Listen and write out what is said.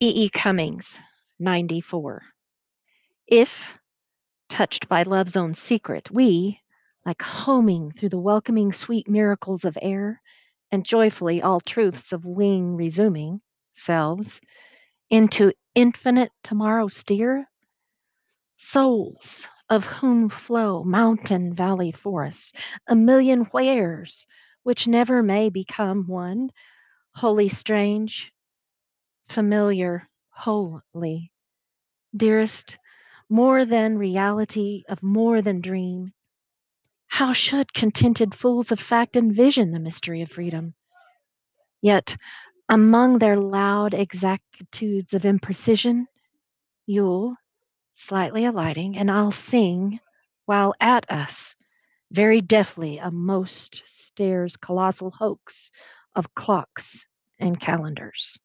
E. E. Cummings, 94. If, touched by love's own secret, we, like homing through the welcoming sweet miracles of air, and joyfully all truths of wing resuming selves, into infinite tomorrow steer, souls of whom flow mountain valley forest, a million wheres, which never may become one, wholly strange, familiar, wholly, dearest, more than reality of more than dream. How should contented fools of fact envision the mystery of freedom? Yet, among their loud exactitudes of imprecision, you'll, slightly alighting, and I'll sing while at us, very deftly, a most stares colossal hoax of clocks and calendars.